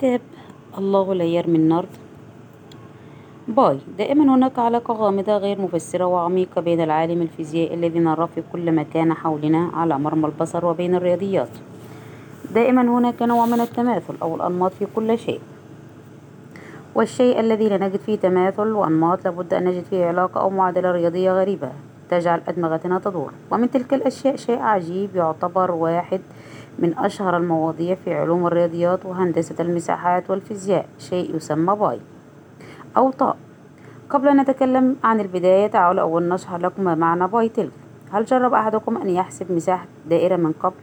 كتاب الله لا يرمي النرد. باي. دائما هناك علاقة غامضة غير مفسرة وعميقة بين العالم الفيزيائي الذي نراه في كل مكان حولنا على مرمى البصر وبين الرياضيات. دائما هناك نوع من التماثل أو الأنماط في كل شيء. والشيء الذي لا نجد فيه تماثل وأنماط لابد أن نجد فيه علاقة أو معادلة رياضية غريبة. تجعل أدمغتنا تدور. ومن تلك الأشياء شيء عجيب يعتبر واحد من أشهر المواضيع في علوم الرياضيات وهندسة المساحات والفيزياء شيء يسمى باي. أو طاء قبل أن نتكلم عن البداية تعالوا أولا نشرح لكم ما معنى باي تلك. هل جرب أحدكم أن يحسب مساحة دائرة من قبل؟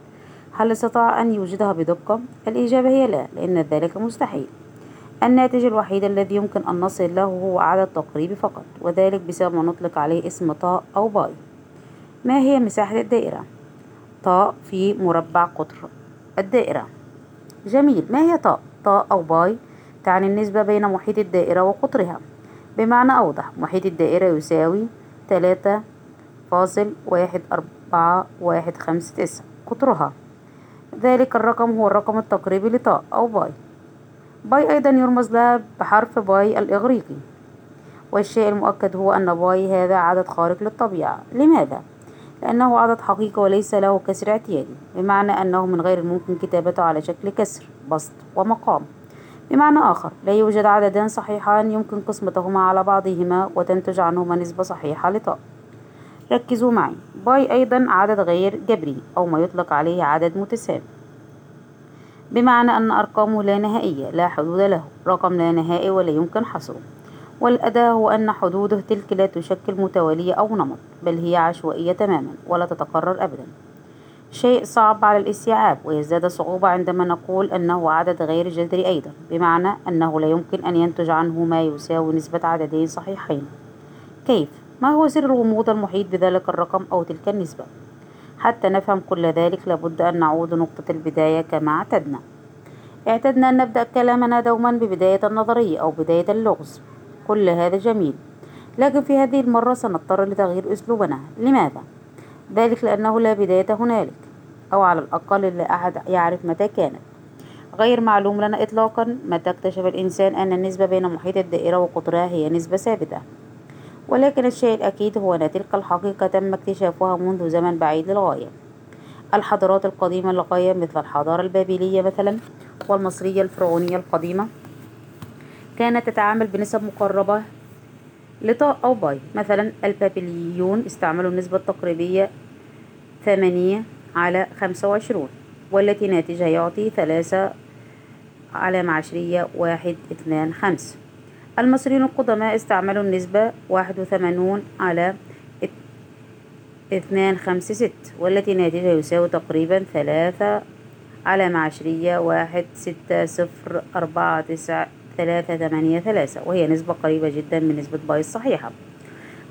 هل استطاع أن يوجدها بدقة؟ الإجابة هي لا لأن ذلك مستحيل. الناتج الوحيد الذي يمكن أن نصل له هو عدد تقريبي فقط وذلك بسبب ما نطلق عليه اسم طاء أو باي. ما هي مساحة الدائرة؟ طاء في مربع قطر الدائرة. جميل. ما هي طاء؟ طاء أو باي تعني النسبة بين محيط الدائرة وقطرها. بمعنى أوضح محيط الدائرة يساوي تلاتة فاصل واحد أربعة واحد خمسة تسعة قطرها. ذلك الرقم هو الرقم التقريبي لطاء أو باي. باي أيضا يرمز لها بحرف باي الإغريقي والشيء المؤكد هو أن باي هذا عدد خارق للطبيعة. لماذا؟ لأنه عدد حقيقي وليس له كسر اعتيادي بمعنى أنه من غير الممكن كتابته على شكل كسر بسط ومقام. بمعنى آخر لا يوجد عددان صحيحان يمكن قسمتهما على بعضهما وتنتج عنهما نسبة صحيحة لطاء ركزوا معي باي أيضا عدد غير جبري أو ما يطلق عليه عدد متساوي. بمعنى أن أرقامه لا نهائية لا حدود له رقم لا نهائي ولا يمكن حصره والأداة هو أن حدوده تلك لا تشكل متوالية أو نمط بل هي عشوائية تماما ولا تتكرر أبدا شيء صعب على الاستيعاب ويزداد صعوبة عندما نقول أنه عدد غير جذري أيضا بمعنى أنه لا يمكن أن ينتج عنه ما يساوي نسبة عددين صحيحين كيف؟ ما هو سر الغموض المحيط بذلك الرقم أو تلك النسبة؟ حتى نفهم كل ذلك لابد أن نعود نقطة البداية كما اعتدنا. اعتدنا أن نبدأ كلامنا دوما ببداية النظرية أو بداية اللغز. كل هذا جميل. لكن في هذه المرة سنضطر لتغيير أسلوبنا. لماذا؟ ذلك لأنه لا بداية هنالك أو على الأقل لا أحد يعرف متى كانت. غير معلوم لنا إطلاقا متى اكتشف الإنسان أن النسبة بين محيط الدائرة وقطرها هي نسبة ثابتة. ولكن الشيء الأكيد هو أن تلك الحقيقة تم اكتشافها منذ زمن بعيد للغاية. الحضارات القديمة للغاية مثل الحضارة البابلية مثلا والمصرية الفرعونية القديمة كانت تتعامل بنسب مقربة لطاء أو باي. مثلا البابليون استعملوا النسبة التقريبية ثمانية على خمسة وعشرون والتي ناتجها يعطي ثلاثة علامة عشرية واحد اثنان خمس. المصريون القدماء استعملوا النسبة واحد وثمانون على اثنان خمسة ست والتي ناتجها يساوي تقريبا ثلاثة علامة عشرية واحد ستة صفر أربعة تسعة ثلاثة ثمانية ثلاثة وهي نسبة قريبة جدا من نسبة باي الصحيحة.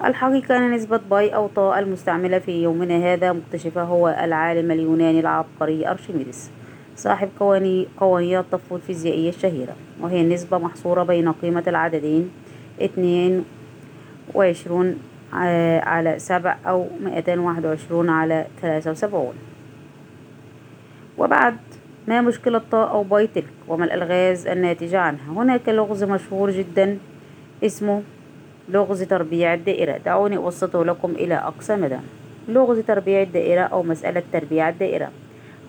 الحقيقة أن نسبة باي أو طاء المستعملة في يومنا هذا مكتشفة هو العالم اليوناني العبقري أرشميدس. صاحب قوانين قوانين الطفو الفيزيائية الشهيرة وهي نسبة محصورة بين قيمة العددين اتنين وعشرون على سبع أو مئتين واحد وعشرون على ثلاثة وسبعون. وبعد ما مشكلة طاء أو باي تلك وما الألغاز الناتجة عنها. هناك لغز مشهور جدا اسمه لغز تربيع الدائرة. دعوني أبسطه لكم إلى أقصى مدى. لغز تربيع الدائرة أو مسألة تربيع الدائرة.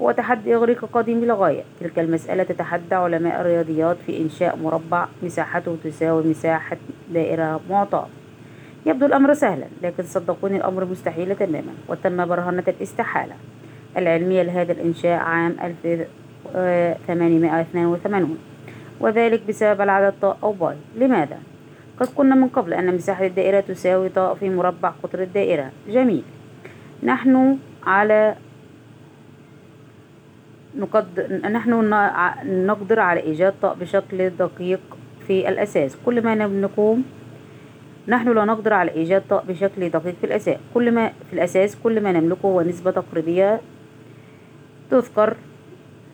هو تحدي إغريقي قديم للغاية. تلك المسألة تتحدى علماء الرياضيات في إنشاء مربع مساحته تساوي مساحة دائرة معطاة. يبدو الأمر سهلا لكن صدقوني الأمر مستحيل تماما وتم برهنة الاستحالة. العلمية لهذا الإنشاء عام 1882 وذلك بسبب العدد طاء أو باي لماذا؟ قد قلنا من قبل أن مساحة الدائرة تساوي طاء في مربع قطر الدائرة. جميل. نحن على نقدر نحن نقدر على إيجاد طاء بشكل دقيق في الأساس. كل ما نقوم نحن لا نقدر على إيجاد طاء بشكل دقيق في الأساس. كل ما في الأساس كل ما نملكه هو نسبة تقريبية تذكر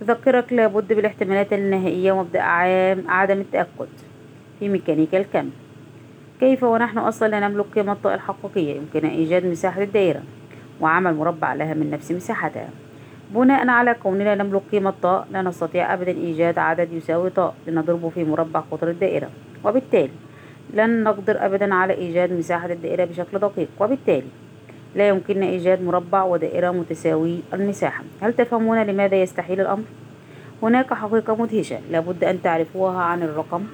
تذكرك لابد بالاحتمالات النهائية ومبدأ عام عدم التأكد في ميكانيكا الكم. كيف ونحن أصلا لا نملك قيمة الطاء الحقيقية؟ يمكن إيجاد مساحة الدائرة وعمل مربع لها من نفس مساحتها. بناء على كوننا نملك قيمة طاء لا نستطيع أبدا إيجاد عدد يساوي طاء لنضربه في مربع قطر الدائرة. وبالتالي لن نقدر أبدا على إيجاد مساحة الدائرة بشكل دقيق. وبالتالي لا يمكننا إيجاد مربع ودائرة متساوي المساحة. هل تفهمون لماذا يستحيل الأمر؟ هناك حقيقة مدهشة لابد أن تعرفوها عن الرقم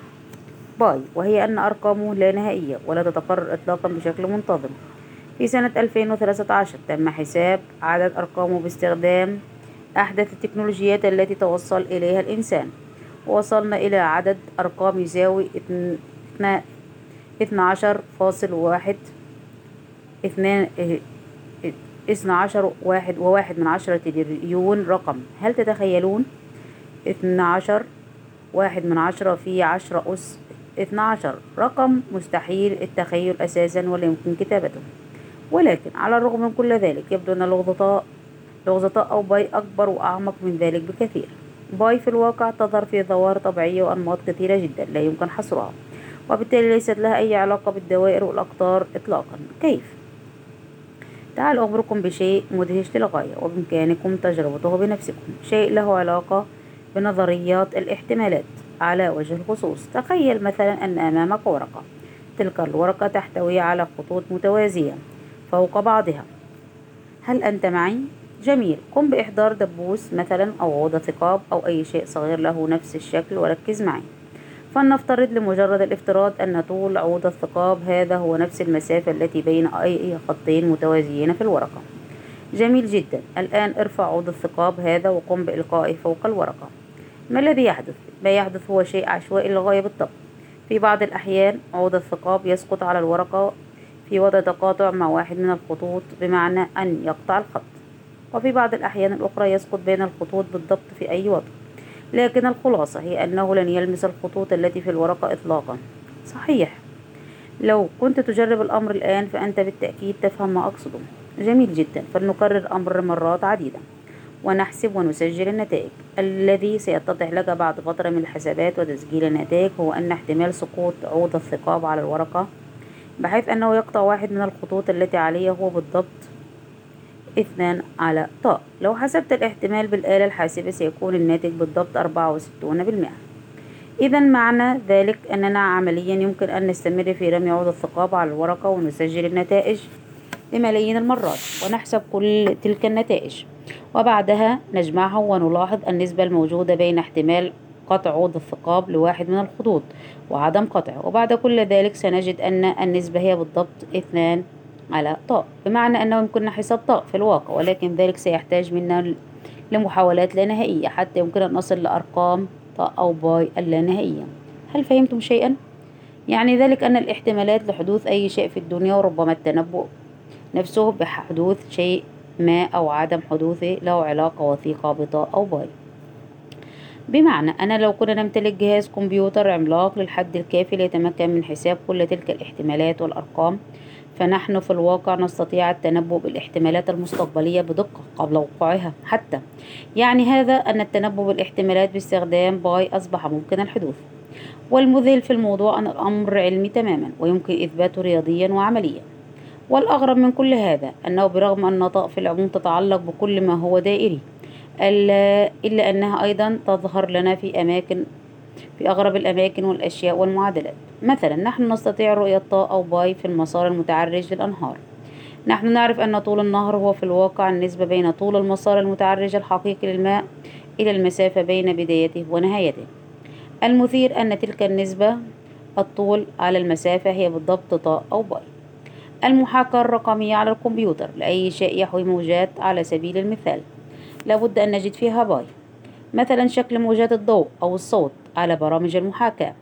باي وهي أن أرقامه لا نهائية ولا تتكرر إطلاقا بشكل منتظم. في سنة 2013 تم حساب عدد أرقامه باستخدام أحدث التكنولوجيات التي توصل إليها الإنسان. ووصلنا إلى عدد أرقام يساوي اثنا عشر فاصل واحد وواحد من عشرة تريليون رقم. هل تتخيلون؟ اثنا عشر واحد من عشرة في عشرة أس اثنا عشر رقم؟ مستحيل التخيل أساسا ولا يمكن كتابته. ولكن على الرغم من كل ذلك يبدو أن لغز لغز أو باي أكبر وأعمق من ذلك بكثير. باي في الواقع تظهر في ظواهر طبيعية وأنماط كثيرة جدا لا يمكن حصرها وبالتالي ليست لها أي علاقة بالدوائر والأقطار إطلاقا. كيف؟ تعالوا أخبركم بشيء مدهش للغاية وبإمكانكم تجربته بنفسكم. شيء له علاقة بنظريات الاحتمالات على وجه الخصوص. تخيل مثلا أن أمامك ورقة تلك الورقة تحتوي على خطوط متوازية. فوق بعضها. هل أنت معي؟ جميل. قم بإحضار دبوس مثلا أو عود ثقاب أو أي شيء صغير له نفس الشكل وركز معي. فلنفترض لمجرد الافتراض أن طول عود الثقاب هذا هو نفس المسافة التي بين أي خطين متوازيين في الورقة. جميل جدا. الآن ارفع عود الثقاب هذا وقم بإلقائه فوق الورقة. ما الذي يحدث؟ ما يحدث هو شيء عشوائي للغاية بالطبع. في بعض الأحيان عود الثقاب يسقط على الورقة في وضع تقاطع مع واحد من الخطوط بمعنى أن يقطع الخط. وفي بعض الأحيان الأخرى يسقط بين الخطوط بالضبط في أي وضع. لكن الخلاصة هي أنه لن يلمس الخطوط التي في الورقة إطلاقا. صحيح. لو كنت تجرب الأمر الآن فأنت بالتأكيد تفهم ما أقصده. جميل جدا. فلنكرر الأمر مرات عديدة ونحسب ونسجل النتائج. الذي سيتضح لك بعد فترة من الحسابات وتسجيل النتائج هو أن احتمال سقوط عود الثقاب على الورقة بحيث أنه يقطع واحد من الخطوط التي عليه هو بالضبط. اثنان على طاء. لو حسبت الاحتمال بالآلة الحاسبة سيكون الناتج بالضبط أربعة وستون بالمئة. إذا معنى ذلك أننا عمليا يمكن أن نستمر في رمي عود الثقاب على الورقة ونسجل النتائج بملايين المرات ونحسب كل تلك النتائج. وبعدها نجمعها ونلاحظ النسبة الموجودة بين احتمال قطع عود الثقاب لواحد من الخطوط وعدم قطعه. وبعد كل ذلك سنجد أن النسبة هي بالضبط اثنان على طاء بمعنى أنه يمكننا حساب طاء في الواقع ولكن ذلك سيحتاج منا لمحاولات لا نهائية حتى يمكن أن نصل لأرقام طاء أو باي اللانهائية هل فهمتم شيئا؟ يعني ذلك أن الاحتمالات لحدوث أي شيء في الدنيا وربما التنبؤ نفسه بحدوث شيء ما أو عدم حدوثه له علاقة وثيقة بطاء أو باي. بمعنى أننا لو كنا نمتلك جهاز كمبيوتر عملاق للحد الكافي ليتمكن من حساب كل تلك الاحتمالات والأرقام فنحن في الواقع نستطيع التنبؤ بالاحتمالات المستقبلية بدقة قبل وقوعها حتى. يعني هذا أن التنبؤ بالاحتمالات باستخدام باي أصبح ممكن الحدوث. والمذهل في الموضوع أن الأمر علمي تماما ويمكن إثباته رياضيا وعمليا. والأغرب من كل هذا أنه برغم أن طاء في العموم تتعلق بكل ما هو دائري إلا أنها أيضا تظهر لنا في أماكن في أغرب الأماكن والأشياء والمعادلات. مثلا نحن نستطيع رؤية طاء أو باي في المسار المتعرج للأنهار. نحن نعرف أن طول النهر هو في الواقع النسبة بين طول المسار المتعرج الحقيقي للماء إلى المسافة بين بدايته ونهايته. المثير أن تلك النسبة الطول على المسافة هي بالضبط طاء أو باي. المحاكاة الرقمية على الكمبيوتر لأي شيء يحوي موجات على سبيل المثال. لابد أن نجد فيها باي مثلا شكل موجات الضوء أو الصوت على برامج المحاكاة.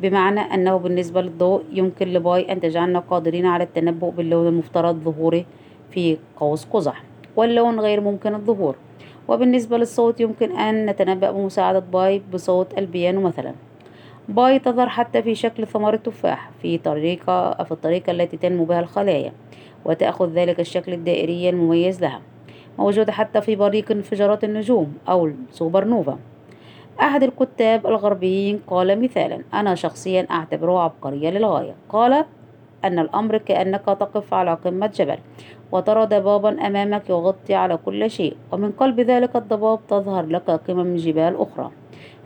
بمعنى أنه بالنسبة للضوء يمكن لباي أن تجعلنا قادرين على التنبؤ باللون المفترض ظهوره في قوس قزح واللون غير ممكن الظهور. وبالنسبة للصوت يمكن أن نتنبأ بمساعدة باي بصوت البيانو مثلا. باي تظهر حتى في شكل ثمار التفاح في طريقة في الطريقة التي تنمو بها الخلايا وتأخذ ذلك الشكل الدائري المميز لها. موجودة حتى في بريق انفجارات النجوم أو السوبر نوفا أحد الكتاب الغربيين قال مثالا أنا شخصيا أعتبره عبقرية للغاية. قال أن الأمر كأنك تقف على قمة جبل وترى ضبابا أمامك يغطي على كل شيء ومن قلب ذلك الضباب تظهر لك قمم جبال أخرى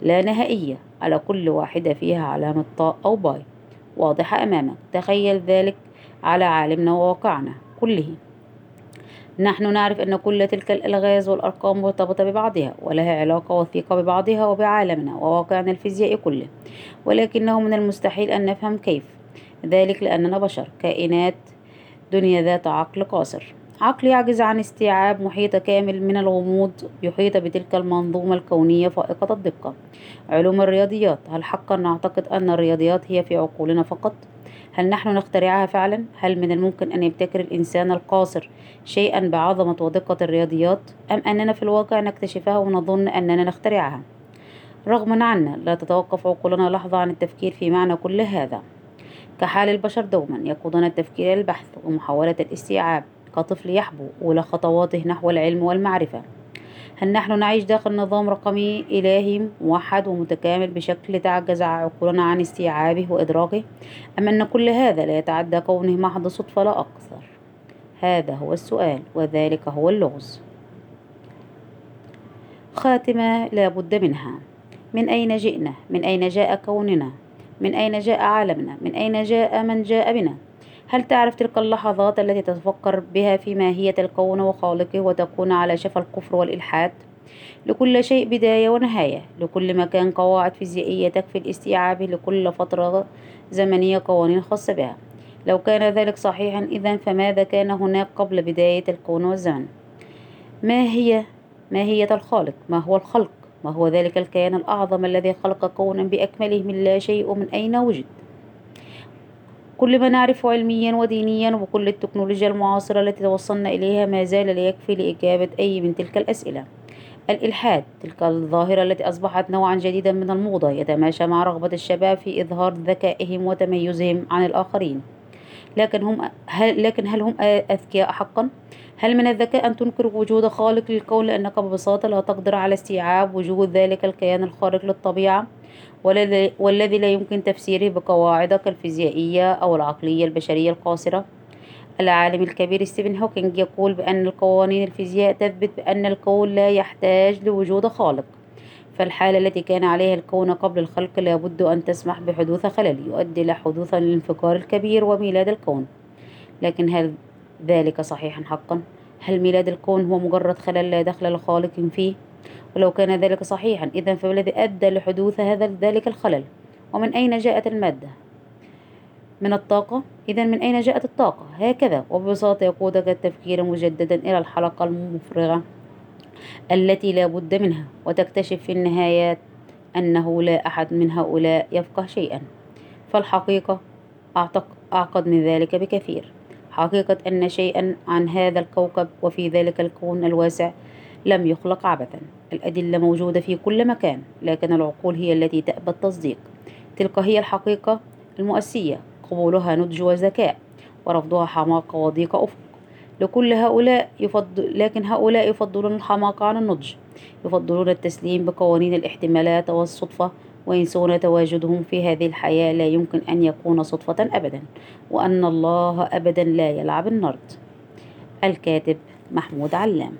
لا نهائية على كل واحدة فيها علامة طاء أو باي. واضحة أمامك. تخيل ذلك على عالمنا وواقعنا كله. نحن نعرف أن كل تلك الألغاز والأرقام مرتبطة ببعضها ولها علاقة وثيقة ببعضها وبعالمنا وواقعنا الفيزيائي كله ولكنه من المستحيل أن نفهم كيف. ذلك لأننا بشر كائنات دنيا ذات عقل قاصر. عقل يعجز عن استيعاب محيط كامل من الغموض يحيط بتلك المنظومة الكونية فائقة الدقة. علوم الرياضيات هل حقا نعتقد أن الرياضيات هي في عقولنا فقط؟ هل نحن نخترعها فعلا؟ هل من الممكن أن يبتكر الإنسان القاصر شيئا بعظمة ودقة الرياضيات؟ أم أننا في الواقع نكتشفها ونظن أننا نخترعها؟ رغما عنا لا تتوقف عقولنا لحظة عن التفكير في معنى كل هذا كحال البشر دوما يقودون التفكير إلى البحث ومحاولة الاستيعاب كطفل يحبو أولى خطواته نحو العلم والمعرفة هل نحن نعيش داخل نظام رقمي إلهي موحد ومتكامل بشكل تعجز عقولنا عن استيعابه وإدراكه؟ أم أن كل هذا لا يتعدى كونه محض صدفة لا أكثر؟ هذا هو السؤال وذلك هو اللغز. خاتمة لا بد منها. من أين جئنا؟ من أين جاء كوننا؟ من أين جاء عالمنا؟ من أين جاء من جاء بنا؟ هل تعرف تلك اللحظات التي تتفكر بها في ماهية الكون وخالقه وتكون على شفا الكفر والإلحاد؟ لكل شيء بداية ونهاية. لكل مكان قواعد فيزيائية تكفي لاستيعابه لكل فترة زمنية قوانين خاصة بها. لو كان ذلك صحيحا إذا فماذا كان هناك قبل بداية الكون والزمن؟ ما هي ماهية الخالق؟ ما هو الخلق؟ ما هو ذلك الكيان الأعظم الذي خلق كونا بأكمله من لا شيء ومن أين وجد؟ كل ما نعرفه علميا ودينيا وكل التكنولوجيا المعاصرة التي توصلنا إليها ما زال لا يكفي لإجابة أي من تلك الأسئلة. الإلحاد تلك الظاهرة التي أصبحت نوعا جديدا من الموضة يتماشى مع رغبة الشباب في إظهار ذكائهم وتميزهم عن الآخرين. لكن هم هل لكن هل هم أذكياء حقا؟ هل من الذكاء أن تنكر وجود خالق للكون لأنك ببساطة لا تقدر على استيعاب وجود ذلك الكيان الخارق للطبيعة؟ والذي لا يمكن تفسيره بقواعدك الفيزيائية أو العقلية البشرية القاصرة العالم الكبير ستيفن هوكينج يقول بأن القوانين الفيزياء تثبت بأن الكون لا يحتاج لوجود خالق فالحالة التي كان عليها الكون قبل الخلق لابد أن تسمح بحدوث خلل يؤدي إلى حدوث الانفجار الكبير وميلاد الكون لكن هل ذلك صحيحا حقا؟ هل ميلاد الكون هو مجرد خلل لا دخل لخالق فيه؟ ولو كان ذلك صحيحا. إذا فالذي أدى لحدوث هذا ذلك الخلل. ومن أين جاءت المادة؟ من الطاقة. إذا من أين جاءت الطاقة؟ هكذا. وببساطة يقودك التفكير مجددا إلى الحلقة المفرغة التي لا بد منها. وتكتشف في النهاية أنه لا أحد من هؤلاء يفقه شيئا. فالحقيقة أعقد من ذلك بكثير. حقيقة أن شيئا عن هذا الكوكب وفي ذلك الكون الواسع لم يخلق عبثا. الأدلة موجودة في كل مكان لكن العقول هي التي تأبى التصديق. تلك هي الحقيقة المؤسية. قبولها نضج وذكاء ورفضها حماقة وضيق أفق. لكل هؤلاء يفضل لكن هؤلاء يفضلون الحماقة عن النضج. يفضلون التسليم بقوانين الاحتمالات والصدفة وينسون تواجدهم في هذه الحياة لا يمكن أن يكون صدفة أبدا. وأن الله أبدا لا يلعب النرد. الكاتب محمود علام.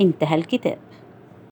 انتهى الكتاب.